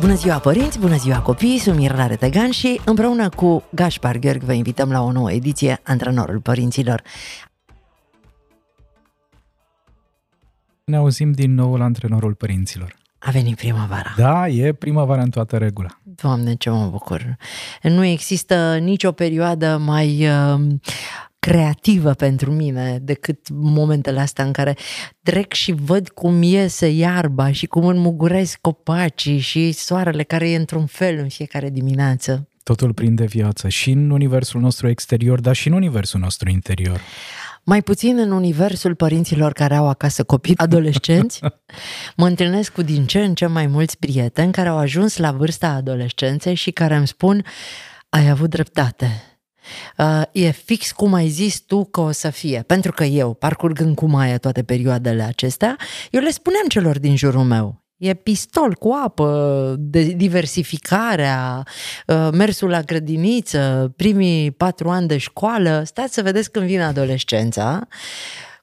Bună ziua părinți, bună ziua copii, sunt Mirela Retegan și împreună cu Gaspar Gheorghi vă invităm la o nouă ediție Antrenorul Părinților. Ne auzim din nou la Antrenorul Părinților. A venit primăvara. Da, e primăvara în toată regula. Doamne, ce mă bucur! Nu există nicio perioadă mai uh, creativă pentru mine decât momentele astea în care trec și văd cum iese iarba și cum înmuguresc copacii și soarele care e într-un fel în fiecare dimineață. Totul prinde viață și în universul nostru exterior, dar și în universul nostru interior. Mai puțin în universul părinților care au acasă copii adolescenți. mă întâlnesc cu din ce în ce mai mulți prieteni care au ajuns la vârsta adolescenței și care îmi spun ai avut dreptate. Uh, e fix cum ai zis tu că o să fie. Pentru că eu, parcurgând cu maia toate perioadele acestea, eu le spuneam celor din jurul meu. E pistol cu apă, de diversificarea, uh, mersul la grădiniță, primii patru ani de școală. Stați să vedeți când vine adolescența,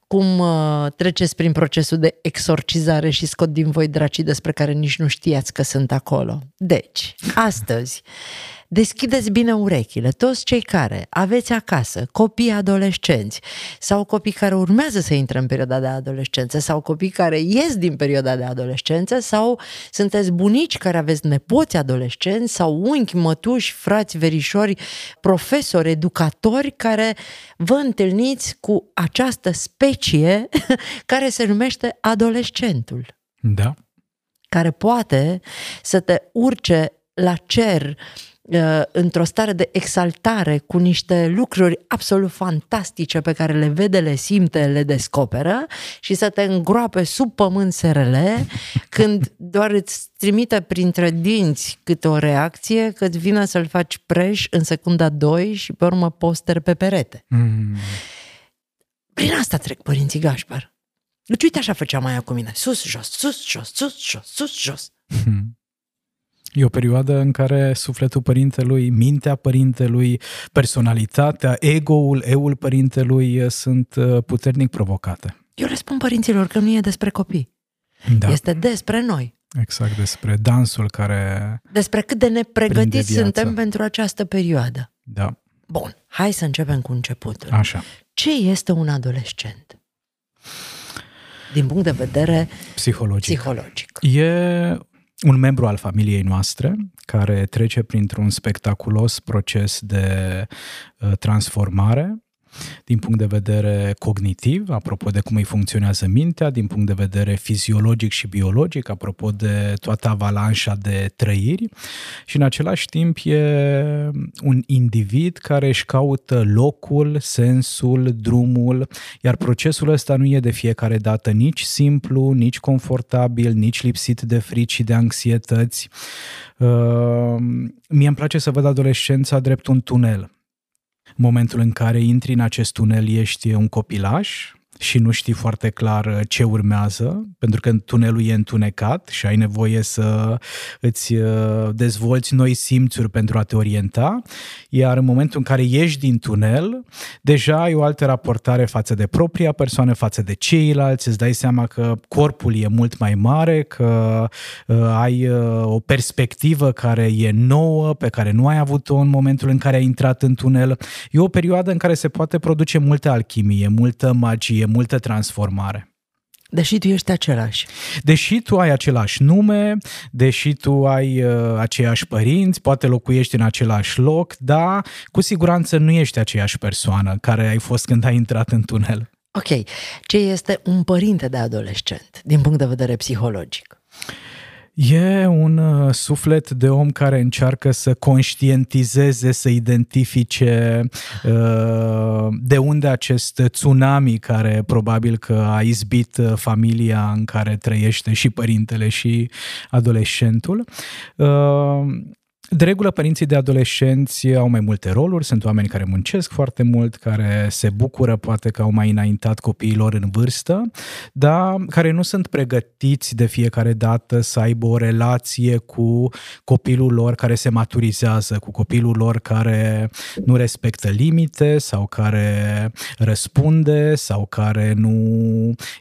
cum uh, treceți prin procesul de exorcizare și scot din voi dracii despre care nici nu știați că sunt acolo. Deci, astăzi Deschideți bine urechile, toți cei care aveți acasă copii adolescenți sau copii care urmează să intre în perioada de adolescență sau copii care ies din perioada de adolescență sau sunteți bunici care aveți nepoți adolescenți sau unchi, mătuși, frați, verișori, profesori, educatori care vă întâlniți cu această specie care se numește adolescentul. Da. Care poate să te urce la cer Uh, într-o stare de exaltare cu niște lucruri absolut fantastice pe care le vede, le simte, le descoperă și să te îngroape sub pământ serele când doar îți trimite printre dinți câte o reacție că îți vine să-l faci preș în secunda 2 și pe urmă poster pe perete. Mm. Prin asta trec părinții Gașpar. Deci uite așa făcea mai cu mine. Sus, jos, sus, jos, sus, jos, sus, jos. Mm. E o perioadă în care sufletul părintelui, mintea părintelui, personalitatea, ego-ul, eul părintelui eh, sunt eh, puternic provocate. Eu le spun părinților că nu e despre copii. Da. Este despre noi. Exact, despre dansul care... Despre cât de nepregătiți suntem pentru această perioadă. Da. Bun, hai să începem cu începutul. Așa. Ce este un adolescent? Din punct de vedere psihologic. psihologic. E un membru al familiei noastre care trece printr-un spectaculos proces de uh, transformare din punct de vedere cognitiv, apropo de cum îi funcționează mintea, din punct de vedere fiziologic și biologic, apropo de toată avalanșa de trăiri și în același timp e un individ care își caută locul, sensul, drumul, iar procesul ăsta nu e de fiecare dată nici simplu, nici confortabil, nici lipsit de frici și de anxietăți. Uh, mie îmi place să văd adolescența drept un tunel momentul în care intri în acest tunel ești un copilaș, și nu știi foarte clar uh, ce urmează, pentru că tunelul e întunecat și ai nevoie să îți uh, dezvolți noi simțuri pentru a te orienta, iar în momentul în care ieși din tunel, deja ai o altă raportare față de propria persoană, față de ceilalți, îți dai seama că corpul e mult mai mare, că uh, ai uh, o perspectivă care e nouă, pe care nu ai avut-o în momentul în care ai intrat în tunel. E o perioadă în care se poate produce multă alchimie, multă magie, multă transformare. Deși tu ești același. Deși tu ai același nume, deși tu ai uh, aceiași părinți, poate locuiești în același loc, dar cu siguranță nu ești aceeași persoană care ai fost când ai intrat în tunel. Ok. Ce este un părinte de adolescent din punct de vedere psihologic? E un uh, suflet de om care încearcă să conștientizeze, să identifice uh, de unde acest tsunami care probabil că a izbit uh, familia în care trăiește și părintele și adolescentul. De regulă, părinții de adolescenți au mai multe roluri, sunt oameni care muncesc foarte mult, care se bucură poate că au mai înaintat copiilor în vârstă, dar care nu sunt pregătiți de fiecare dată să aibă o relație cu copilul lor care se maturizează, cu copilul lor care nu respectă limite sau care răspunde sau care nu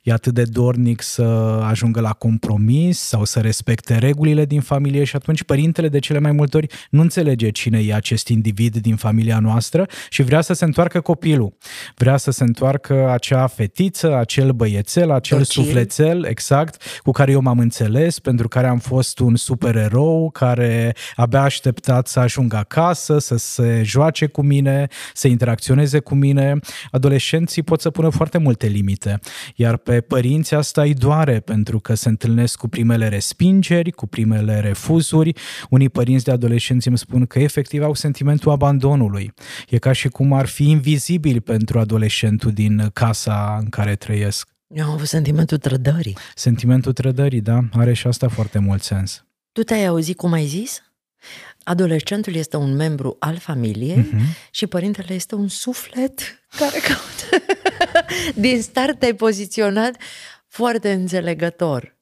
e atât de dornic să ajungă la compromis sau să respecte regulile din familie și atunci părintele de cele mai multe ori nu înțelege cine e acest individ din familia noastră și vrea să se întoarcă copilul. Vrea să se întoarcă acea fetiță, acel băiețel, acel Docil. sufletel, exact, cu care eu m-am înțeles, pentru care am fost un supererou, care abia așteptat să ajungă acasă, să se joace cu mine, să interacționeze cu mine. Adolescenții pot să pună foarte multe limite, iar pe părinți asta îi doare, pentru că se întâlnesc cu primele respingeri, cu primele refuzuri. Unii părinți de adolescenți îmi spun că efectiv au sentimentul abandonului. E ca și cum ar fi invizibil pentru adolescentul din casa în care trăiesc. Eu am avut sentimentul trădării. Sentimentul trădării, da, are și asta foarte mult sens. Tu te-ai auzit cum ai zis? Adolescentul este un membru al familiei uh-huh. și părintele este un suflet care caută. Din start te-ai poziționat foarte înțelegător.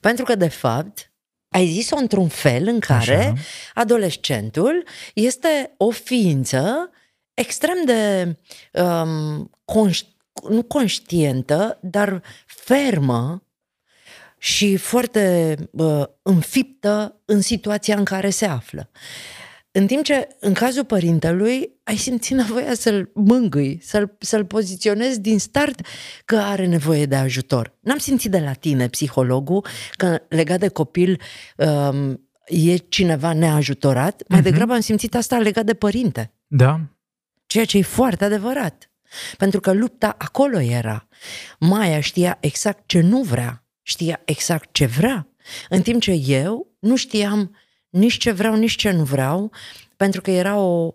Pentru că, de fapt, ai zis-o într-un fel în care Așa. adolescentul este o ființă extrem de um, conș- nu conștientă, dar fermă și foarte uh, înfiptă în situația în care se află. În timp ce, în cazul părintelui, ai simțit nevoia să-l mângâi, să-l, să-l poziționezi din start că are nevoie de ajutor. N-am simțit de la tine, psihologul, că legat de copil um, e cineva neajutorat. Mai uh-huh. degrabă am simțit asta legat de părinte. Da. Ceea ce e foarte adevărat. Pentru că lupta acolo era. Maia știa exact ce nu vrea, știa exact ce vrea, în timp ce eu nu știam nici ce vreau, nici ce nu vreau, pentru că era o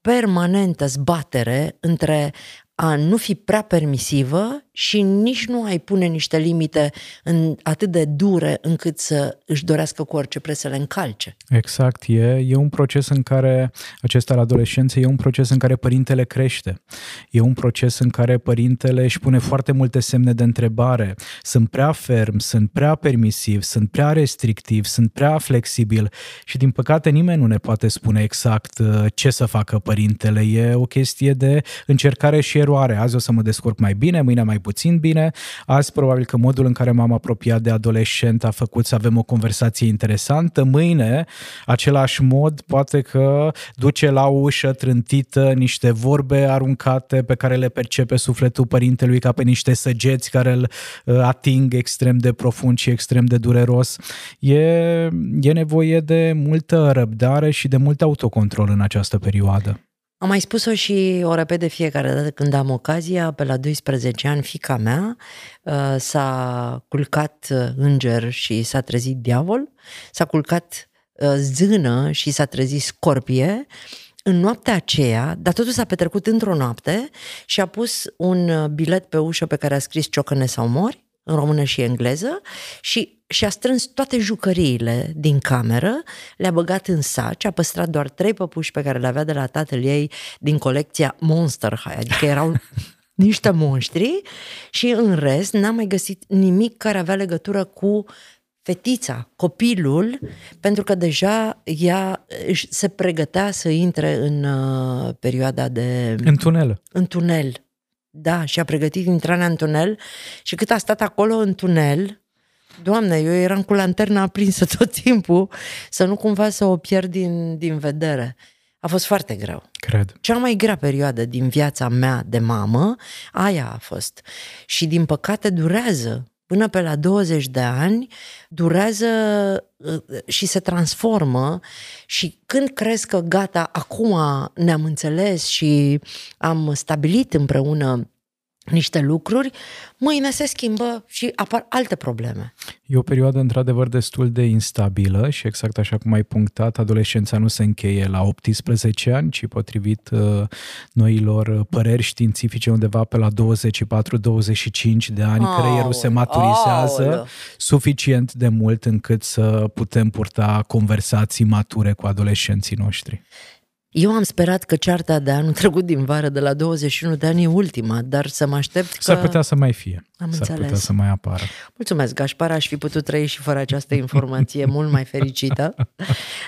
permanentă zbatere între a nu fi prea permisivă și nici nu ai pune niște limite în, atât de dure încât să își dorească cu orice preț să le încalce. Exact, e, e un proces în care, acesta la adolescență, e un proces în care părintele crește. E un proces în care părintele își pune foarte multe semne de întrebare. Sunt prea ferm, sunt prea permisiv, sunt prea restrictiv, sunt prea flexibil și din păcate nimeni nu ne poate spune exact uh, ce să facă părintele. E o chestie de încercare și eroare. Azi o să mă descurc mai bine, mâine mai puțin bine. Azi probabil că modul în care m-am apropiat de adolescent a făcut să avem o conversație interesantă. Mâine, același mod poate că duce la o ușă trântită niște vorbe aruncate pe care le percepe sufletul părintelui ca pe niște săgeți care îl uh, ating extrem de profund și extrem de dureros. E, e nevoie de multă răbdare și de mult autocontrol în această perioadă. Am mai spus-o și o repet de fiecare dată când am ocazia, pe la 12 ani, fica mea uh, s-a culcat uh, înger și s-a trezit diavol, s-a culcat uh, zână și s-a trezit scorpie, în noaptea aceea, dar totul s-a petrecut într-o noapte și a pus un bilet pe ușă pe care a scris ciocăne sau mori, în română și engleză, și și-a strâns toate jucăriile din cameră, le-a băgat în saci, a păstrat doar trei păpuși pe care le avea de la tatăl ei din colecția Monster High, adică erau niște monștri și în rest n-a mai găsit nimic care avea legătură cu fetița, copilul, pentru că deja ea se pregătea să intre în uh, perioada de... În tunel. În tunel. Da, și a pregătit intrarea în tunel și cât a stat acolo în tunel, Doamne, eu eram cu lanterna aprinsă tot timpul să nu cumva să o pierd din, din vedere. A fost foarte greu. Cred. Cea mai grea perioadă din viața mea de mamă, aia a fost. Și din păcate durează. Până pe la 20 de ani durează uh, și se transformă și când crezi că gata, acum ne-am înțeles și am stabilit împreună niște lucruri, mâine se schimbă și apar alte probleme. E o perioadă într-adevăr destul de instabilă și exact așa cum ai punctat, adolescența nu se încheie la 18 ani, ci potrivit uh, noilor păreri științifice undeva pe la 24-25 de ani, oh, creierul se maturizează oh, suficient de mult încât să putem purta conversații mature cu adolescenții noștri. Eu am sperat că cearta de anul trecut din vară de la 21 de ani e ultima, dar să mă aștept că... S-ar putea să mai fie. Am S-ar înțeles. putea să mai apară. Mulțumesc, Gașpar, aș fi putut trăi și fără această informație mult mai fericită.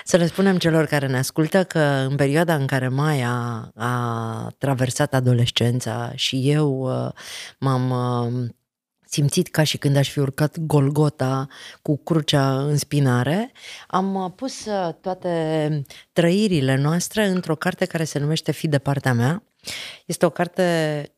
Să le spunem celor care ne ascultă că în perioada în care Maia a traversat adolescența și eu uh, m-am uh, simțit ca și când aș fi urcat Golgota cu crucea în spinare, am uh, pus uh, toate trăirile noastre într-o carte care se numește Fi de partea mea. Este o carte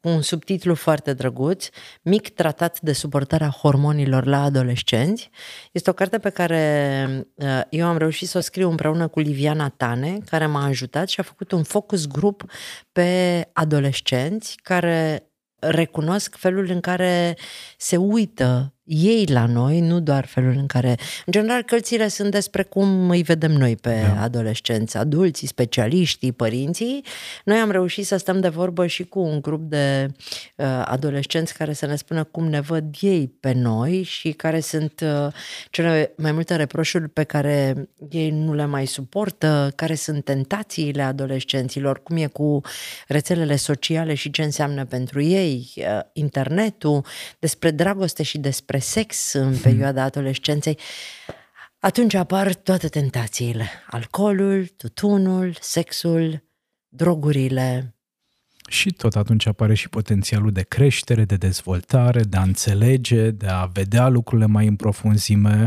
cu un subtitlu foarte drăguț, Mic tratat de suportarea hormonilor la adolescenți. Este o carte pe care uh, eu am reușit să o scriu împreună cu Liviana Tane, care m-a ajutat și a făcut un focus grup pe adolescenți care recunosc felul în care se uită ei la noi, nu doar felul în care... În general, cărțile sunt despre cum îi vedem noi pe da. adolescenți, adulții, specialiștii, părinții. Noi am reușit să stăm de vorbă și cu un grup de uh, adolescenți care să ne spună cum ne văd ei pe noi și care sunt uh, cele mai multe reproșuri pe care ei nu le mai suportă, care sunt tentațiile adolescenților, cum e cu rețelele sociale și ce înseamnă pentru ei, uh, internetul, despre dragoste și despre sex în perioada adolescenței, atunci apar toate tentațiile. Alcoolul, tutunul, sexul, drogurile, și tot atunci apare și potențialul de creștere, de dezvoltare, de a înțelege, de a vedea lucrurile mai în profunzime.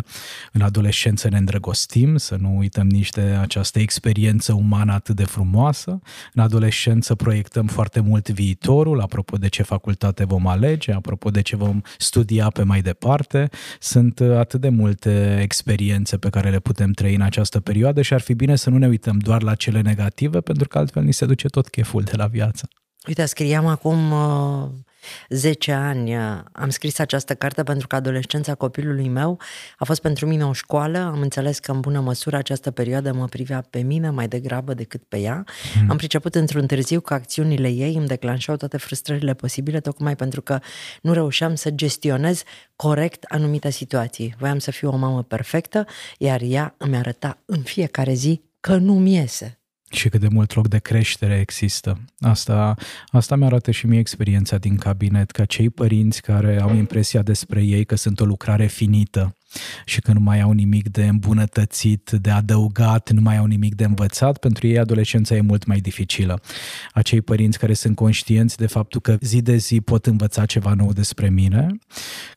În adolescență ne îndrăgostim, să nu uităm nici de această experiență umană atât de frumoasă. În adolescență proiectăm foarte mult viitorul, apropo de ce facultate vom alege, apropo de ce vom studia pe mai departe. Sunt atât de multe experiențe pe care le putem trăi în această perioadă și ar fi bine să nu ne uităm doar la cele negative, pentru că altfel ni se duce tot cheful de la viață. Uite, scriam acum uh, 10 ani, uh, am scris această carte pentru că adolescența copilului meu a fost pentru mine o școală. Am înțeles că în bună măsură această perioadă mă privea pe mine mai degrabă decât pe ea. Mm. Am priceput într-un târziu că acțiunile ei îmi declanșau toate frustrările posibile, tocmai pentru că nu reușeam să gestionez corect anumite situații. Voiam să fiu o mamă perfectă, iar ea îmi arăta în fiecare zi că nu-mi iese și cât de mult loc de creștere există. Asta, asta mi-arată și mie experiența din cabinet, ca cei părinți care au impresia despre ei că sunt o lucrare finită, și că nu mai au nimic de îmbunătățit, de adăugat, nu mai au nimic de învățat, pentru ei adolescența e mult mai dificilă. Acei părinți care sunt conștienți de faptul că zi de zi pot învăța ceva nou despre mine,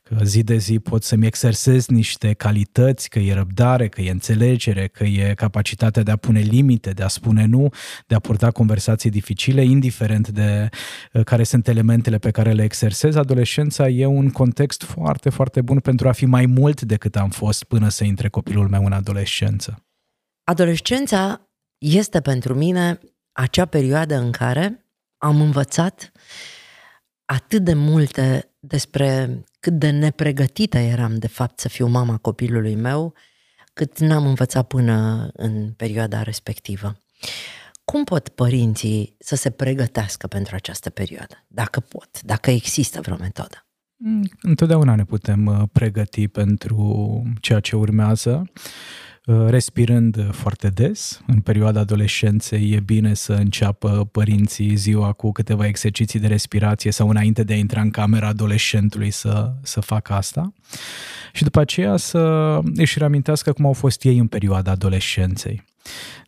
că zi de zi pot să-mi exersez niște calități, că e răbdare, că e înțelegere, că e capacitatea de a pune limite, de a spune nu, de a purta conversații dificile, indiferent de uh, care sunt elementele pe care le exersez, adolescența e un context foarte, foarte bun pentru a fi mai mult decât decât am fost până să intre copilul meu în adolescență. Adolescența este pentru mine acea perioadă în care am învățat atât de multe despre cât de nepregătită eram de fapt să fiu mama copilului meu, cât n-am învățat până în perioada respectivă. Cum pot părinții să se pregătească pentru această perioadă? Dacă pot, dacă există vreo metodă. Mm, întotdeauna ne putem uh, pregăti pentru ceea ce urmează, uh, respirând foarte des. În perioada adolescenței e bine să înceapă părinții ziua cu câteva exerciții de respirație sau înainte de a intra în camera adolescentului să, să facă asta. Și după aceea să își reamintească cum au fost ei în perioada adolescenței.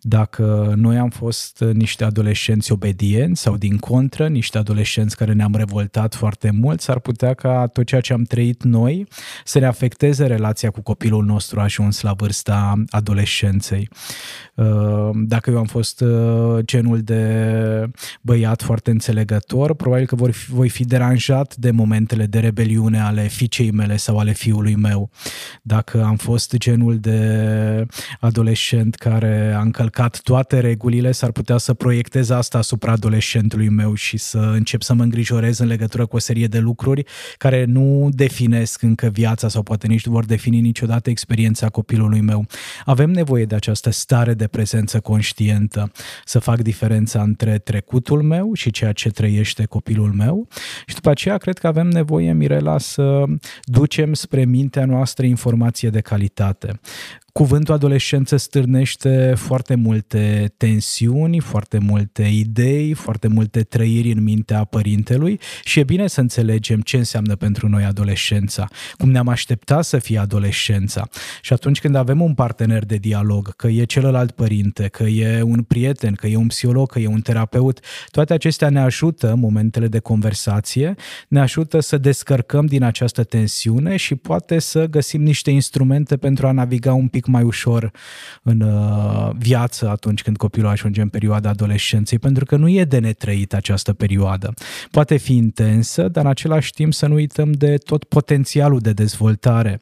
Dacă noi am fost niște adolescenți obedienți sau din contră, niște adolescenți care ne-am revoltat foarte mult, s-ar putea ca tot ceea ce am trăit noi să ne afecteze relația cu copilul nostru ajuns la vârsta adolescenței. Uh, dacă eu am fost uh, genul de băiat foarte înțelegător, probabil că voi fi, voi fi deranjat de momentele de rebeliune ale fiicei mele sau ale fiului meu. Dacă am fost genul de adolescent care care a încălcat toate regulile, s-ar putea să proiectez asta asupra adolescentului meu și să încep să mă îngrijorez în legătură cu o serie de lucruri care nu definesc încă viața sau poate nici nu vor defini niciodată experiența copilului meu. Avem nevoie de această stare de prezență conștientă, să fac diferența între trecutul meu și ceea ce trăiește copilul meu și după aceea cred că avem nevoie, Mirela, să ducem spre mintea noastră informație de calitate. Cuvântul adolescență stârnește foarte multe tensiuni, foarte multe idei, foarte multe trăiri în mintea părintelui și e bine să înțelegem ce înseamnă pentru noi adolescența, cum ne-am așteptat să fie adolescența. Și atunci când avem un partener de dialog, că e celălalt părinte, că e un prieten, că e un psiholog, că e un terapeut, toate acestea ne ajută, momentele de conversație, ne ajută să descărcăm din această tensiune și poate să găsim niște instrumente pentru a naviga un pic mai ușor în uh, viață atunci când copilul ajunge în perioada adolescenței, pentru că nu e de netrăit această perioadă. Poate fi intensă, dar în același timp să nu uităm de tot potențialul de dezvoltare.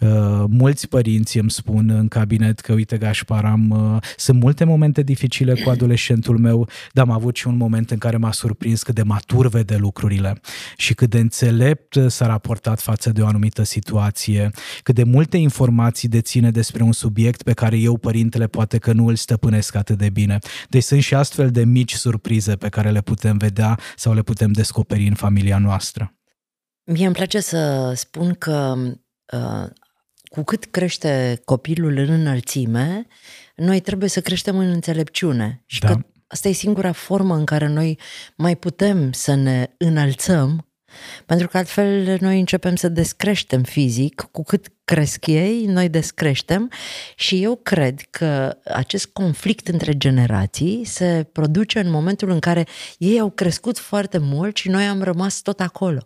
Uh, mulți părinți îmi spun în cabinet că, uite, Gașpar, am, uh, sunt multe momente dificile cu adolescentul meu, dar am avut și un moment în care m-a surprins cât de matur vede lucrurile și cât de înțelept s-a raportat față de o anumită situație, cât de multe informații deține despre un subiect pe care eu, părintele, poate că nu îl stăpânesc atât de bine. Deci sunt și astfel de mici surprize pe care le putem vedea sau le putem descoperi în familia noastră. Mie îmi place să spun că uh, cu cât crește copilul în înălțime, noi trebuie să creștem în înțelepciune și da. că asta e singura formă în care noi mai putem să ne înălțăm pentru că altfel noi începem să descreștem fizic, cu cât cresc ei, noi descreștem și eu cred că acest conflict între generații se produce în momentul în care ei au crescut foarte mult și noi am rămas tot acolo.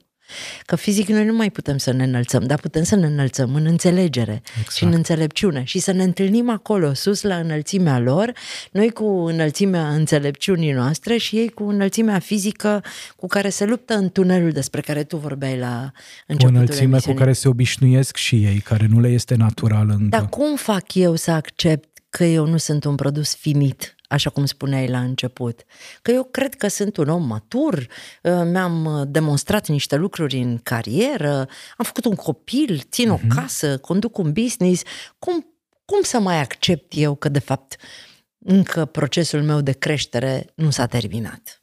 Că fizic noi nu mai putem să ne înălțăm, dar putem să ne înălțăm în înțelegere exact. și în înțelepciune și să ne întâlnim acolo, sus la înălțimea lor, noi cu înălțimea înțelepciunii noastre și ei cu înălțimea fizică cu care se luptă în tunelul despre care tu vorbeai la începutul O înălțime cu care se obișnuiesc și ei, care nu le este natural încă. Dar cum fac eu să accept că eu nu sunt un produs finit așa cum spuneai la început. Că eu cred că sunt un om matur, uh, mi-am uh, demonstrat niște lucruri în carieră, am făcut un copil, țin uh-huh. o mhm. casă, conduc un business. Cum, cum să mai accept eu că, de fapt, încă procesul meu de creștere nu s-a terminat?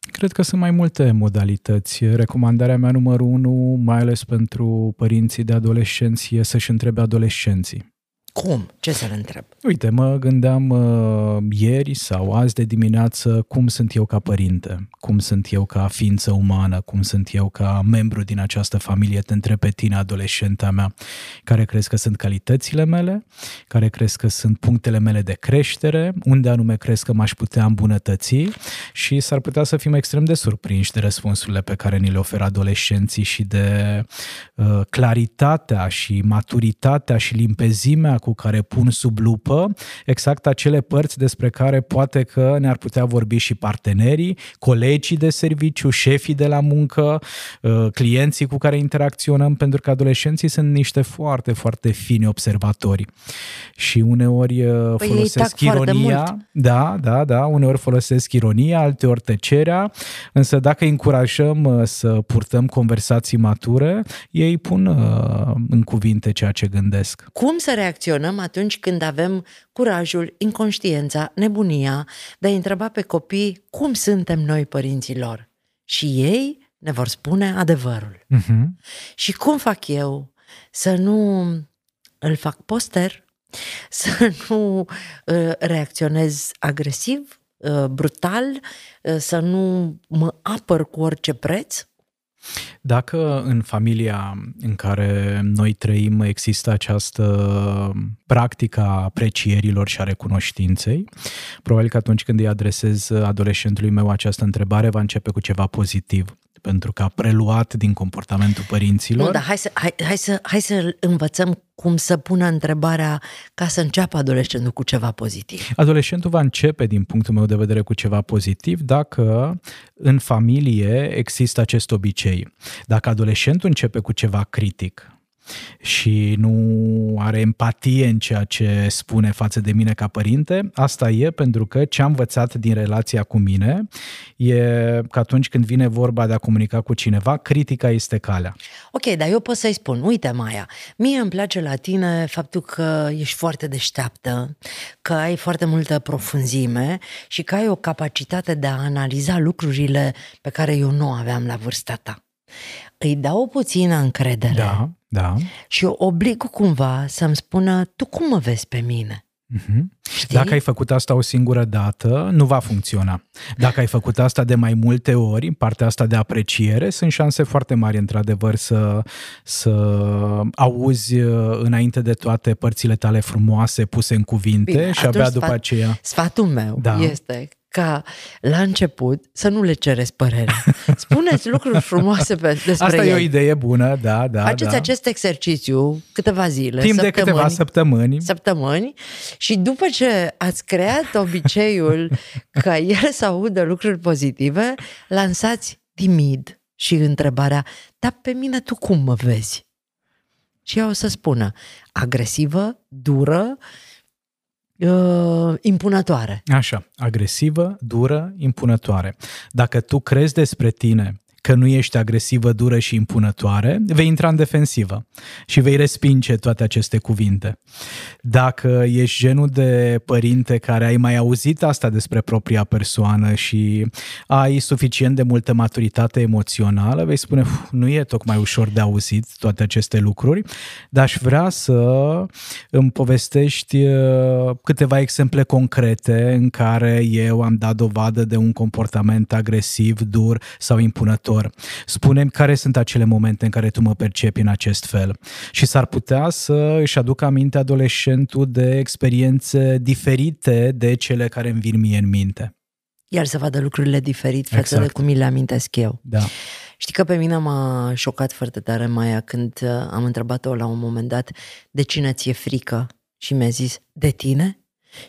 Cred că sunt mai multe modalități. Recomandarea mea numărul unu, mai ales pentru părinții de adolescenți, e să-și întrebe adolescenții. Cum? Ce să-l întreb? Uite, mă gândeam uh, ieri sau azi de dimineață cum sunt eu ca părinte, cum sunt eu ca ființă umană, cum sunt eu ca membru din această familie. Te întreb pe tine, adolescenta mea, care crezi că sunt calitățile mele, care crezi că sunt punctele mele de creștere, unde anume crezi că m-aș putea îmbunătăți și s-ar putea să fim extrem de surprinși de răspunsurile pe care ni le oferă adolescenții și de uh, claritatea și maturitatea și limpezimea cu care pun sub lupă exact acele părți despre care poate că ne-ar putea vorbi și partenerii, colegii de serviciu, șefii de la muncă, uh, clienții cu care interacționăm, pentru că adolescenții sunt niște foarte, foarte fini observatori. Și uneori uh, păi folosesc ironia, da, da, da, uneori folosesc ironia, alteori tăcerea, însă dacă îi încurajăm uh, să purtăm conversații mature, ei pun în cuvinte ceea ce gândesc. Cum să reacționăm reacționăm atunci când avem curajul, inconștiența, nebunia de a întreba pe copii cum suntem noi părinții lor. Și ei ne vor spune adevărul. Uh-huh. Și cum fac eu să nu îl fac poster, să nu uh, reacționez agresiv, uh, brutal, uh, să nu mă apăr cu orice preț, dacă în familia în care noi trăim există această practică a aprecierilor și a recunoștinței, probabil că atunci când îi adresez adolescentului meu această întrebare va începe cu ceva pozitiv pentru că a preluat din comportamentul părinților. Nu, dar hai să, hai, hai, să, hai să învățăm cum să pună întrebarea ca să înceapă adolescentul cu ceva pozitiv. Adolescentul va începe, din punctul meu de vedere, cu ceva pozitiv dacă în familie există acest obicei. Dacă adolescentul începe cu ceva critic, și nu are empatie în ceea ce spune față de mine ca părinte, asta e pentru că ce am învățat din relația cu mine e că atunci când vine vorba de a comunica cu cineva, critica este calea. Ok, dar eu pot să-i spun, uite Maia, mie îmi place la tine faptul că ești foarte deșteaptă, că ai foarte multă profunzime și că ai o capacitate de a analiza lucrurile pe care eu nu aveam la vârsta ta. Îi dau o puțină încredere Da, da. și o oblig cumva să-mi spună tu cum mă vezi pe mine. Mhm. Știi? Dacă ai făcut asta o singură dată, nu va funcționa. Dacă ai făcut asta de mai multe ori, partea asta de apreciere, sunt șanse foarte mari, într-adevăr, să, să auzi uh, înainte de toate părțile tale frumoase puse în cuvinte Bine, și abia atunci după sfat- aceea... Sfatul meu Da. este ca la început să nu le cereți părerea. Spuneți lucruri frumoase pe, despre Asta ei. e o idee bună, da, da, Faceți da. acest exercițiu câteva zile, Timp de săptămâni, câteva săptămâni. săptămâni și după ce ați creat obiceiul ca el să audă lucruri pozitive, lansați timid și întrebarea, dar pe mine tu cum mă vezi? Și ea o să spună, agresivă, dură, uh, impunătoare. Așa, agresivă, dură, impunătoare. Dacă tu crezi despre tine că nu ești agresivă, dură și impunătoare, vei intra în defensivă și vei respinge toate aceste cuvinte. Dacă ești genul de părinte care ai mai auzit asta despre propria persoană și ai suficient de multă maturitate emoțională, vei spune, "Uf, nu e tocmai ușor de auzit toate aceste lucruri, dar aș vrea să îmi povestești uh, câteva exemple concrete în care eu am dat dovadă de un comportament agresiv, dur sau impunător. Spune-mi care sunt acele momente în care tu mă percepi în acest fel. Și s-ar putea să își aducă aminte adolescentul de experiențe diferite de cele care îmi vin mie în minte. El să vadă lucrurile diferit față Exact. de cum mi le amintesc eu. Da. Știi că pe mine m-a șocat foarte tare Maia când uh, am întrebat-o la un moment dat de cine ți-e frică și mi-a zis de tine?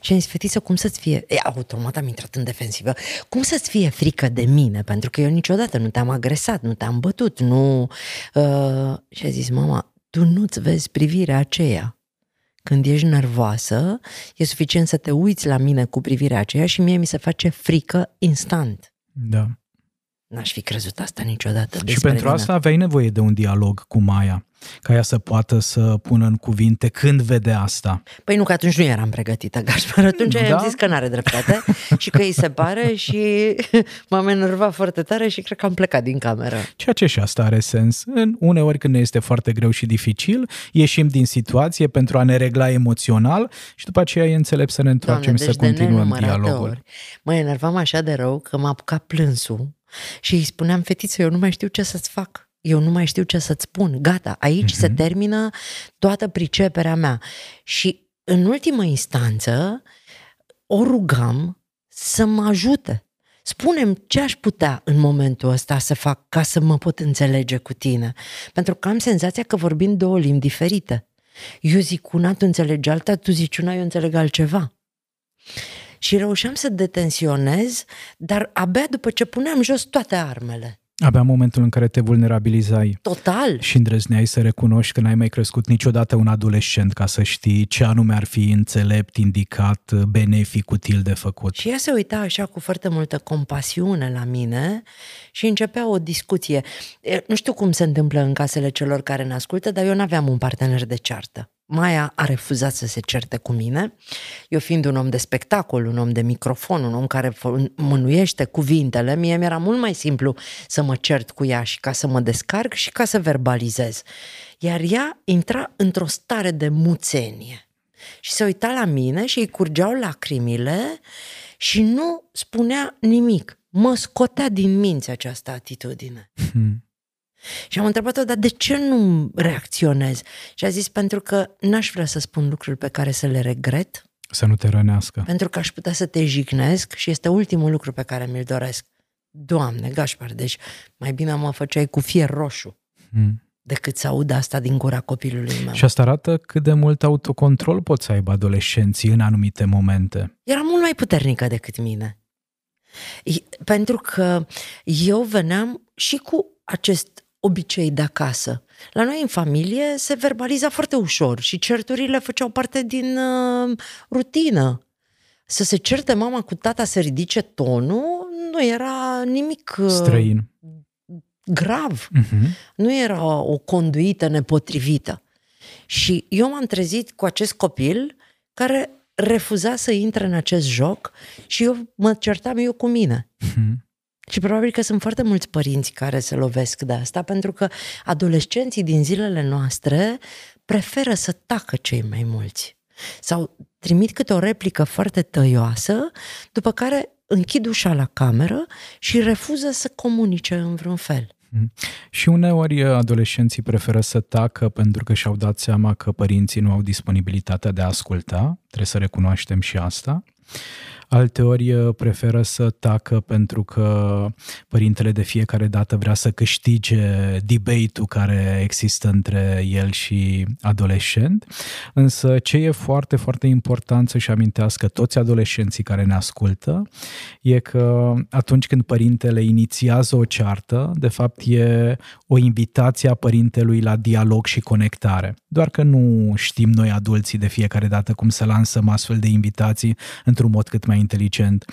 Și am zis, fetiță, cum să-ți fie... E, automat am intrat în defensivă. Cum să-ți fie frică de mine? Pentru că eu niciodată nu te-am agresat, nu te-am bătut, nu... Uh... Și a zis, mama, tu nu-ți vezi privirea aceea. Când ești nervoasă, e suficient să te uiți la mine cu privirea aceea și mie mi se face frică instant. Da. N-aș fi crezut asta niciodată Și despre pentru mine. asta aveai nevoie de un dialog cu Maia, ca ea să poată să pună în cuvinte când vede asta. Păi nu, că atunci nu eram pregătită, Gașpar. Atunci Da? i-am zis că n-are dreptate și că îi se pare și m-am enervat foarte tare și cred că am plecat din cameră. Ceea ce și asta are sens. În uneori când ne este foarte greu și dificil, ieșim din situație pentru a ne regla emoțional și după aceea e înțelept să ne întoarcem și deci să continuăm nenumărate dialogul. Ori. Mă enervam așa de rău că m-a apucat plânsul și îi spuneam, fetiță, eu nu mai știu ce să-ți fac. Eu nu mai știu ce să-ți spun. Gata, aici se termină toată priceperea mea. Și în ultimă instanță o rugam să mă ajute. Spunem ce aș putea în momentul ăsta să fac ca să mă pot înțelege cu tine. Pentru că am senzația că vorbim două limbi diferite. Eu zic una, tu înțelegi alta, tu zici una, eu înțeleg altceva. Și reușeam să detensionez, dar abia după ce puneam jos toate armele. Abia în momentul în care te vulnerabilizai Total. și îndrăzneai să recunoști că n-ai mai crescut niciodată un adolescent ca să știi ce anume ar fi înțelept, indicat, benefic, util de făcut. Și ea se uita așa cu foarte multă compasiune la mine și începea o discuție. E, Nu știu cum se întâmplă în casele celor care ne ascultă, dar eu n-aveam un partener de ceartă. Maia a refuzat să se certe cu mine, eu fiind un om de spectacol, un om de microfon, un om care fă- mânuiește cuvintele, mie mi-era mult mai simplu să mă cert cu ea și ca să mă descarc și ca să verbalizez. Iar ea intra într-o stare de muțenie și se uita la mine și îi curgeau lacrimile și nu spunea nimic. Mă scotea din minți această atitudine. Hmm. Și am întrebat-o, dar de ce nu reacționez? Și a zis, pentru că n-aș vrea să spun lucruri pe care să le regret, Să nu te rănească. pentru că aș putea să te jignesc și este ultimul lucru pe care mi-l doresc. Doamne, Gașpar, deci mai bine mă făceai cu fier roșu Hmm. decât să aud asta din gura copilului meu. Și asta arată cât de mult autocontrol pot să aibă adolescenții în anumite momente. era mult mai puternică decât mine. I- Pentru că eu veneam și cu acest obicei de acasă. La noi în familie se verbaliza foarte ușor și certurile făceau parte din uh, rutină. Să se certe mama cu tata să ridice tonul nu era nimic uh, Străin. grav. Uh-huh. Nu era o conduită nepotrivită. Și eu m-am trezit cu acest copil care refuza să intre în acest joc și eu mă certam eu cu mine. Uh-huh. Și probabil că sunt foarte mulți părinți care se lovesc de asta, pentru că adolescenții din zilele noastre preferă să tacă cei mai mulți. Sau trimit câte o replică foarte tăioasă, după care închid ușa la cameră și refuză să comunice în vreun fel. Și uneori adolescenții preferă să tacă pentru că și-au dat seama că părinții nu au disponibilitatea de a asculta, trebuie să recunoaștem și asta. Alteori uh, preferă să tacă pentru că părintele de fiecare dată vrea să câștige debate-ul care există între el și adolescent. Însă ce e foarte, foarte important să-și amintească toți adolescenții care ne ascultă e că atunci când părintele inițiază o ceartă, de fapt e o invitație a părintelui la dialog și conectare. Doar că nu știm noi adulții de fiecare dată cum să lansăm astfel de invitații într-un mod cât mai inteligent.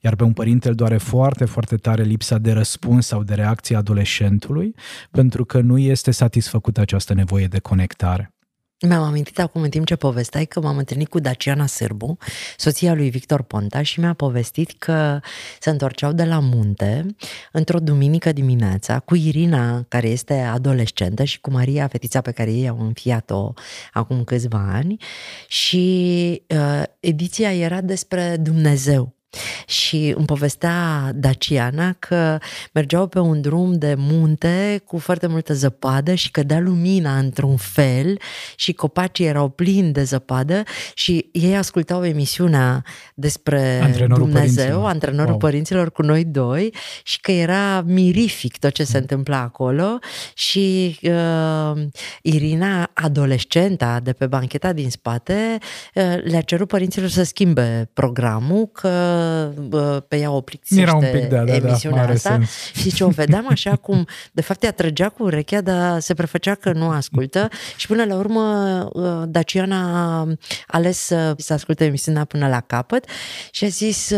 Iar pe un părinte îl doare foarte, foarte tare lipsa de răspuns sau de reacție adolescentului, pentru că nu este satisfăcută această nevoie de conectare. Mi-am amintit acum în timp ce povesteai că m-am întâlnit cu Daciana Sârbu, soția lui Victor Ponta și mi-a povestit că se întorceau de la munte într-o duminică dimineața cu Irina, care este adolescentă și cu Maria, fetița pe care ei au înfiat-o acum câțiva ani. Și uh, ediția era despre Dumnezeu și îmi povestea Daciana că mergeau pe un drum de munte cu foarte multă zăpadă și cădea lumina într-un fel și copacii erau plini de zăpadă și ei ascultau emisiunea despre Antrenorul Dumnezeu, părinților. antrenorul Wow. părinților cu noi doi și că era mirific tot ce se întâmpla acolo și uh, Irina, adolescenta de pe bancheta din spate, uh, le-a cerut părinților să schimbe programul, că uh, pe ea o plictisește Era un pic, da, da, da, emisiunea are asta. sens. Și ce o vedeam așa cum, de fapt, ea trăgea cu urechea, dar se prefăcea că nu ascultă și până la urmă uh, Daciana a ales să, să asculte emisiunea până la capăt și a zis...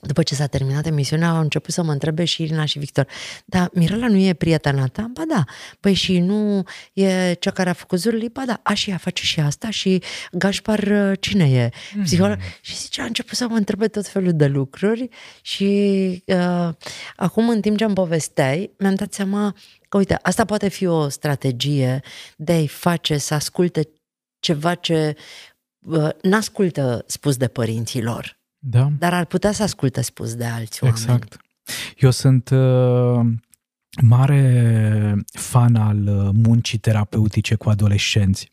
uh, după ce s-a terminat emisiunea, au început să mă întrebe și Irina și Victor, dar Mirela nu e prietena ta? Ba da. Păi și nu e cea care a făcut zurli? Ba da. A, și ea face și asta? Și Gașpar uh, cine e? Psiholog? Și zice, a început să mă întrebe tot felul de lucruri și uh, acum în timp ce îmi povesteai, mi-am dat seama că, uite, asta poate fi o strategie de a-i face să asculte ceva ce uh, n-ascultă spus de părinții lor, Da, dar ar putea să asculte spus de alți oameni. exact. Eu sunt uh, mare fan al uh, muncii terapeutice cu adolescenți.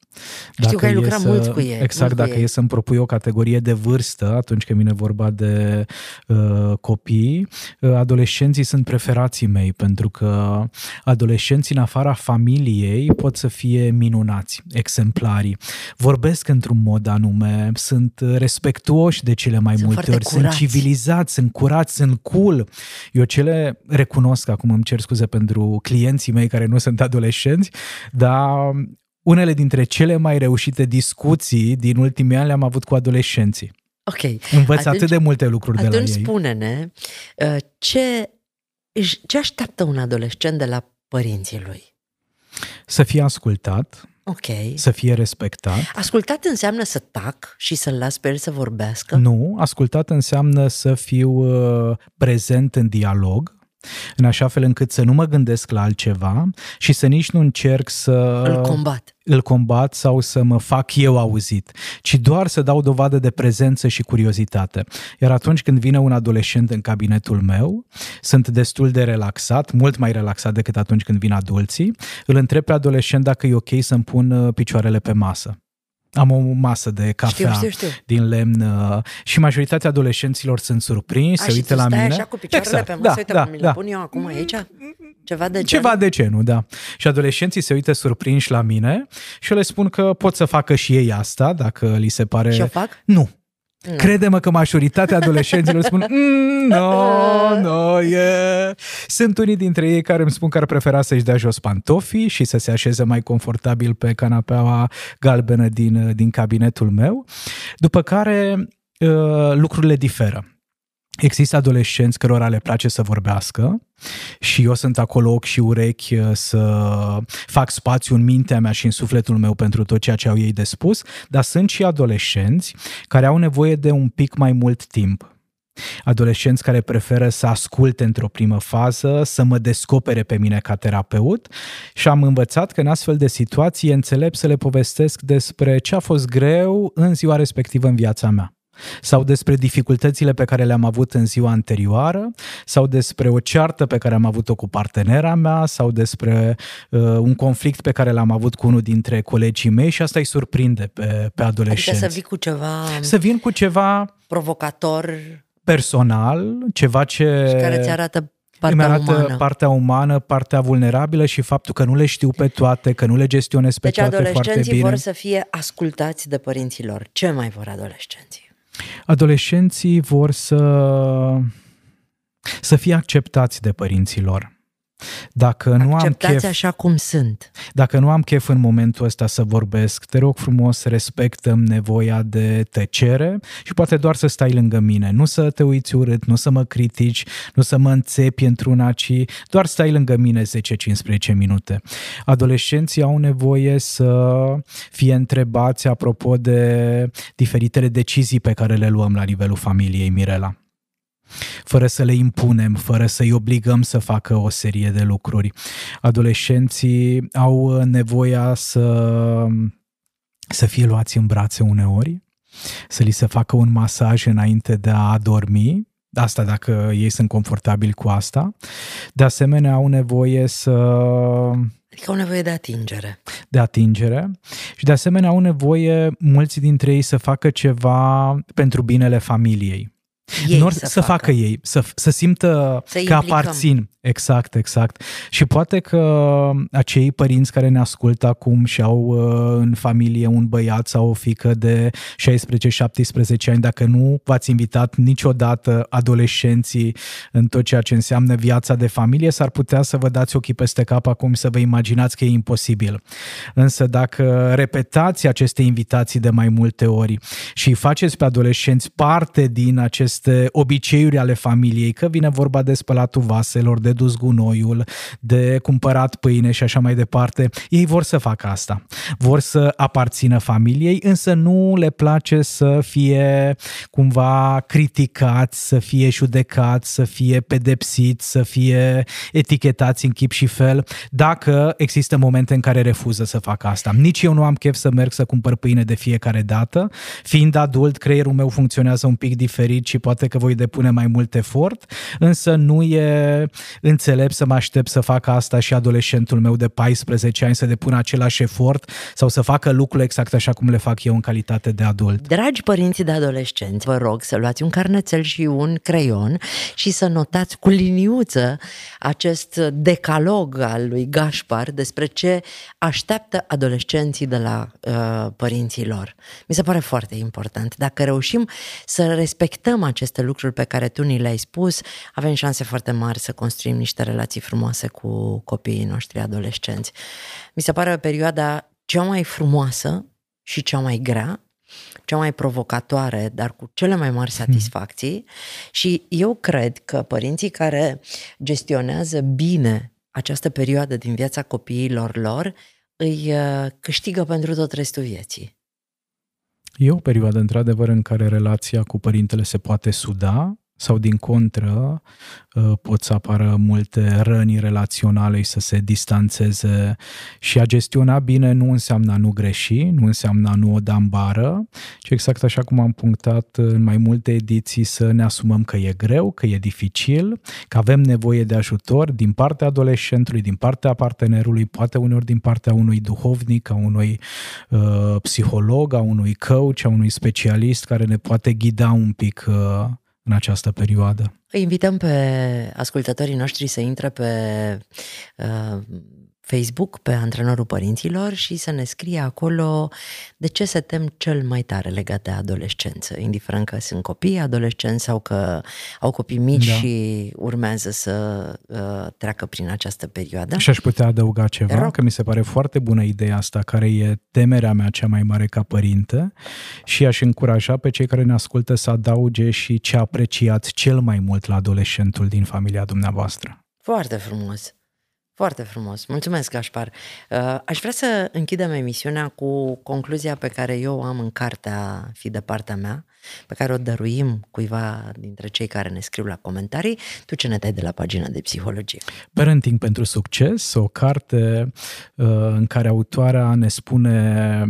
Știu că ai e lucrat să- mult cu ei, Exact, mult cu dacă ei. e să-mi propui o categorie de vârstă, atunci când vine vorba de uh, copii, uh, adolescenții sunt preferații mei, pentru că adolescenții în afara familiei pot să fie minunați, exemplari. Vorbesc într-un mod anume, sunt respectuoși de cele mai Sunt multe foarte ori, curați. sunt civilizați, sunt curați, sunt cool. Eu cele recunosc, acum îmi cer scuze pentru clienții mei care nu sunt adolescenți, dar unele dintre cele mai reușite discuții din ultimii ani le-am avut cu adolescenții. Ok. Învăț Atunci- atât de multe lucruri de la Atunci ei. spune-ne uh, ce, își- ce așteaptă un adolescent de la părinții lui. Să fie ascultat, Ok. să fie respectat. Ascultat înseamnă să tac și să-l las pe el să vorbească? Nu, ascultat înseamnă să fiu uh, prezent în dialog, în așa fel încât să nu mă gândesc la altceva și să nici nu încerc să Îl combat. îl combat sau să mă fac eu auzit, ci doar să dau dovadă de prezență și curiozitate. Iar atunci când vine un adolescent în cabinetul meu, sunt destul de relaxat, mult mai relaxat decât atunci când vin adulții, îl întreb pe adolescent dacă e ok să-mi pun uh, picioarele pe masă. Am o masă de cafea Știu, știu, știu. din lemn uh, și majoritatea adolescenților sunt surprinși, A, se și uită tu la stai mine. așa cu picioarele pe masă, uite, mi le pun eu acum aici? Ceva de Ceva genul? de genul, da. Și adolescenții se uită surprinși la mine și eu le spun că pot să facă și ei asta, dacă li se pare... Și o fac? Nu. Mm. Crede-mă că majoritatea adolescenților spun mm, no, no, yeah. Sunt unii dintre ei care îmi spun că ar prefera să-și dea jos pantofii și să se așeze mai confortabil pe canapeaua galbenă din, din cabinetul meu. După care uh, lucrurile diferă. Există adolescenți cărora le place să vorbească și eu sunt acolo ochi și urechi uh, să fac spațiu în mintea mea și în sufletul meu pentru tot ceea ce au ei de spus, dar sunt și adolescenți care au nevoie de un pic mai mult timp. Adolescenți care preferă să asculte într-o primă fază, să mă descopere pe mine ca terapeut și am învățat că în astfel de situații e înțelept să le povestesc despre ce a fost greu în ziua respectivă în viața mea sau despre dificultățile pe care le-am avut în ziua anterioară, sau despre o ceartă pe care am avut-o cu partenera mea, sau despre uh, un conflict pe care l-am avut cu unul dintre colegii mei și asta îi surprinde pe, pe adolescenți. Adică să vii cu ceva... Să vin cu ceva... Provocator. Personal, ceva ce... Și care ți arată partea îmi arată umană. partea umană, partea vulnerabilă și faptul că nu le știu pe toate, că nu le gestionez pe deci toate foarte bine. Deci adolescenții vor să fie ascultați de părinții lor. Ce mai vor adolescenții? Adolescenții vor să, să fie acceptați de părinții lor. Dacă nu am chef, așa cum sunt. Dacă nu am chef în momentul ăsta să vorbesc, te rog frumos, respectăm nevoia de tăcere și poate doar să stai lângă mine. Nu să te uiți urât, nu să mă critici, nu să mă înțepi într-una, ci doar stai lângă mine 10-15 minute. Adolescenții au nevoie să fie întrebați apropo de diferitele decizii pe care le luăm la nivelul familiei Mirela fără să le impunem, fără să-i obligăm să facă o serie de lucruri. Adolescenții au nevoia să, să fie luați în brațe uneori, să li se facă un masaj înainte de a dormi, asta dacă ei sunt confortabili cu asta. De asemenea, au nevoie să Adică au nevoie de atingere. De atingere. Și de asemenea au nevoie mulți dintre ei să facă ceva pentru binele familiei. Ei nu să, să facă. facă ei, să, să simtă să că aparțin. Exact, exact. Și poate că acei părinți care ne ascultă acum și au uh, în familie un băiat sau o fică de 16-17 ani, dacă nu v-ați invitat niciodată adolescenții în tot ceea ce înseamnă viața de familie, s-ar putea să vă dați ochii peste cap acum să vă imaginați că e imposibil. Însă dacă repetați aceste invitații de mai multe ori și faceți pe adolescenți parte din aceste obiceiuri ale familiei, că vine vorba de spălatul vaselor, de dus gunoiul, de cumpărat pâine și așa mai departe. Ei vor să facă asta. Vor să aparțină familiei, însă nu le place să fie cumva criticați, să fie judecați, să fie pedepsiți, să fie etichetați în chip și fel, dacă există momente în care refuză să facă asta. Nici eu nu am chef să merg să cumpăr pâine de fiecare dată. Fiind adult, creierul meu funcționează un pic diferit și poate că voi depune mai mult efort, însă nu e înțelept să mă aștept să facă asta și adolescentul meu de 14 ani, să depună același efort sau să facă lucrurile exact așa cum le fac eu în calitate de adult. Dragi părinți de adolescenți, vă rog să luați un carnețel și un creion și să notați cu liniuță acest decalog al lui Gașpar despre ce așteaptă adolescenții de la uh, părinții lor. Mi se pare foarte important. Dacă reușim să respectăm aceste lucruri pe care tu ni le-ai spus, avem șanse foarte mari să construim niște relații frumoase cu copiii noștri adolescenți. Mi se pare perioada cea mai frumoasă și cea mai grea, cea mai provocatoare, dar cu cele mai mari hmm. satisfacții hmm. și eu cred că părinții care gestionează bine această perioadă din viața copiilor lor îi uh, câștigă pentru tot restul vieții. E o perioadă, într-adevăr, în care relația cu părintele se poate suda, sau din contră uh, pot să apară multe răni relaționale și să se distanțeze. Și a gestiona bine nu înseamnă a nu greși, nu înseamnă a nu o da în bară, ci exact așa cum am punctat în mai multe ediții să ne asumăm că e greu, că e dificil, că avem nevoie de ajutor din partea adolescentului, din partea partenerului, poate uneori din partea unui duhovnic, a unui uh, psiholog, a unui coach, a unui specialist care ne poate ghida un pic uh, în această perioadă. Îi invităm pe ascultătorii noștri să intre pe uh, Facebook pe Antrenorul Părinților și să ne scrie acolo de ce se tem cel mai tare legat de adolescență, indiferent că sunt copii adolescenți sau că au copii mici da. și urmează să uh, treacă prin această perioadă. Și aș putea adăuga ceva, Rog. că mi se pare foarte bună ideea asta, care e temerea mea cea mai mare ca părinte și aș încuraja pe cei care ne ascultă să adauge și ce apreciați cel mai mult la adolescentul din familia dumneavoastră. Foarte frumos. Foarte frumos. Mulțumesc, Gașpar. Uh, aș vrea să închidem emisiunea cu concluzia pe care eu o am în cartea Fi de partea mea, pe care o dăruim cuiva dintre cei care ne scriu la comentarii. Tu ce ne dai de la pagina de psihologie? Parenting pentru succes, o carte uh, în care autoarea ne spune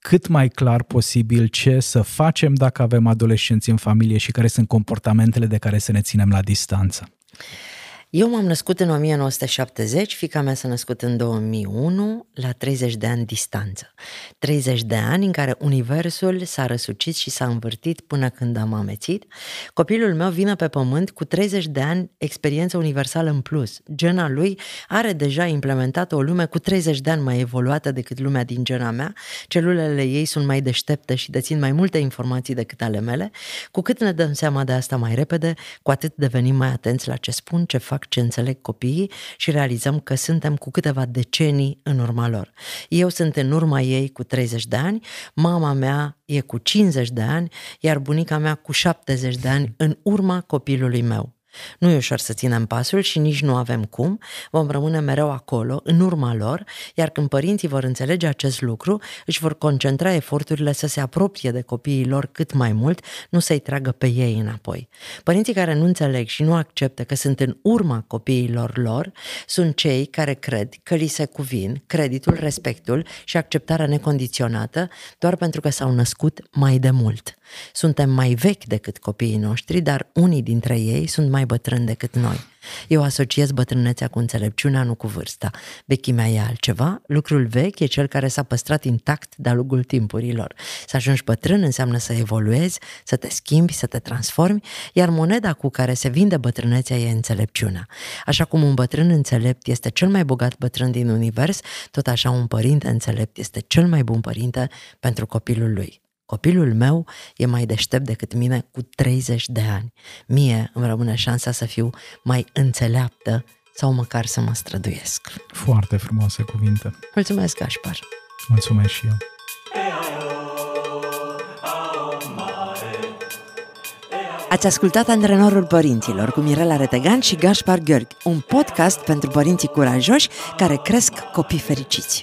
cât mai clar posibil ce să facem dacă avem adolescenți în familie și care sunt comportamentele de care să ne ținem la distanță. Eu m-am născut în 1970, fica mea s-a născut în 2001, la 30 de ani distanță. 30 de ani în care universul s-a răsucit și s-a învârtit până când am amețit. Copilul meu vine pe pământ cu 30 de ani experiență universală în plus. Gena lui are deja implementat o lume cu 30 de ani mai evoluată decât lumea din gena mea. Celulele ei sunt mai deștepte și dețin mai multe informații decât ale mele. Cu cât ne dăm seama de asta mai repede, cu atât devenim mai atenți la ce spun, ce fac, ce înțeleg copiii și realizăm că suntem cu câteva decenii în urma lor. Eu sunt în urma ei cu 30 de ani, mama mea e cu 50 de ani, iar bunica mea cu 70 de ani în urma copilului meu. Nu e ușor să ținem pasul și nici nu avem cum, vom rămâne mereu acolo, în urma lor, iar când părinții vor înțelege acest lucru, își vor concentra eforturile să se apropie de copiii lor cât mai mult, nu să-i tragă pe ei înapoi. Părinții care nu înțeleg și nu acceptă că sunt în urma copiilor lor, sunt cei care cred că li se cuvin creditul, respectul și acceptarea necondiționată doar pentru că s-au născut mai de mult. Suntem mai vechi decât copiii noștri, dar unii dintre ei sunt mai bătrâni decât noi. Eu asociez bătrânețea cu înțelepciunea, nu cu vârsta. Vechimea e altceva, lucrul vechi e cel care s-a păstrat intact de-a lungul timpurilor. Să ajungi bătrân înseamnă să evoluezi, să te schimbi, să te transformi, iar moneda cu care se vinde bătrânețea e înțelepciunea. Așa cum un bătrân înțelept este cel mai bogat bătrân din univers, tot așa un părinte înțelept este cel mai bun părinte pentru copilul lui. Copilul meu e mai deștept decât mine cu 30 de ani. Mie îmi rămâne șansa să fiu mai înțeleaptă sau măcar să mă străduiesc. Foarte frumoase cuvinte. Mulțumesc, Gașpar. Mulțumesc și eu. Ați ascultat Antrenorul Părinților cu Mirela Retegan și Gașpar Gheorghi, un podcast pentru părinții curajoși care cresc copii fericiți.